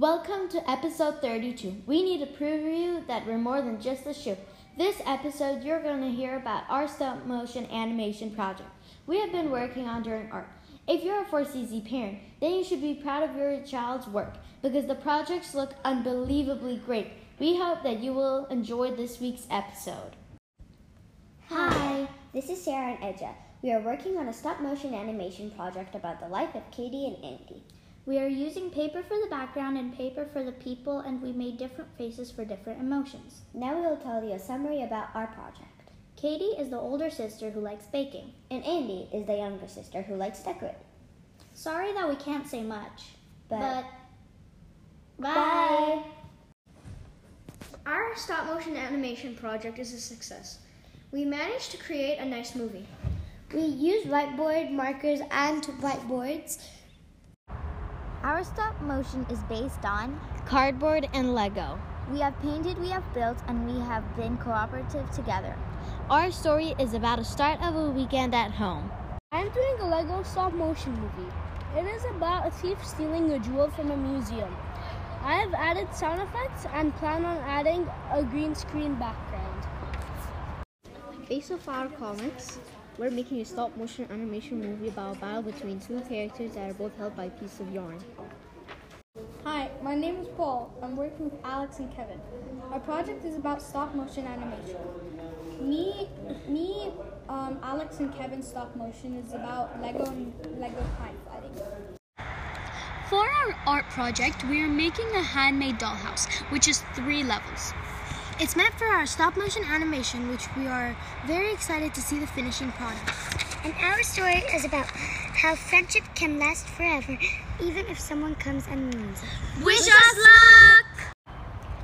Welcome to episode 32. We need to prove to you that we're more than just a show. This episode, you're going to hear about our stop motion animation project we have been working on during art. If you're a 4CZ parent, then you should be proud of your child's work because the projects look unbelievably great. We hope that you will enjoy this week's episode. Hi, this is Sarah and Edja. We are working on a stop motion animation project about the life of Katie and Andy. We are using paper for the background and paper for the people, and we made different faces for different emotions. Now we will tell you a summary about our project. Katie is the older sister who likes baking, and Andy is the younger sister who likes decorating. Sorry that we can't say much, but, but bye. bye. Our stop motion animation project is a success. We managed to create a nice movie. We used whiteboard markers and whiteboards. Our stop motion is based on cardboard and Lego. We have painted, we have built, and we have been cooperative together. Our story is about a start of a weekend at home. I'm doing a Lego stop motion movie. It is about a thief stealing a jewel from a museum. I have added sound effects and plan on adding a green screen background. Based off our comics, we're making a stop motion animation movie about a battle between two characters that are both held by a piece of yarn. Hi, my name is Paul. I'm working with Alex and Kevin. Our project is about stop motion animation. Me, me, um, Alex and Kevin's stop motion is about Lego and Lego crime fighting. For our art project, we are making a handmade dollhouse, which is three levels. It's meant for our stop motion animation, which we are very excited to see the finishing product. And our story is about how friendship can last forever, even if someone comes and ruins it. Wish us luck!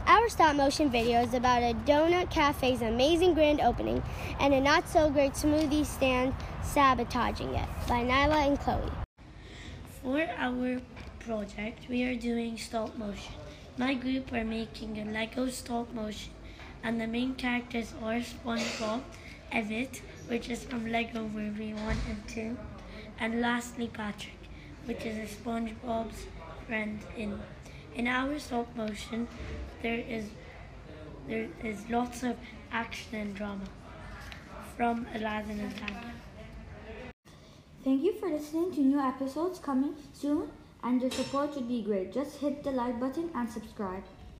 Our stop motion video is about a donut cafe's amazing grand opening and a not so great smoothie stand sabotaging it by Nyla and Chloe. For our project, we are doing stop motion. My group are making a Lego stop motion and the main characters are SpongeBob, Emmet, which is from Lego Movie 1 and 2, and lastly Patrick, which is a SpongeBob's friend in. In our stop motion, there is there is lots of action and drama from Aladdin and Tanya. Thank you for listening to new episodes coming soon, and your support would be great. Just hit the like button and subscribe.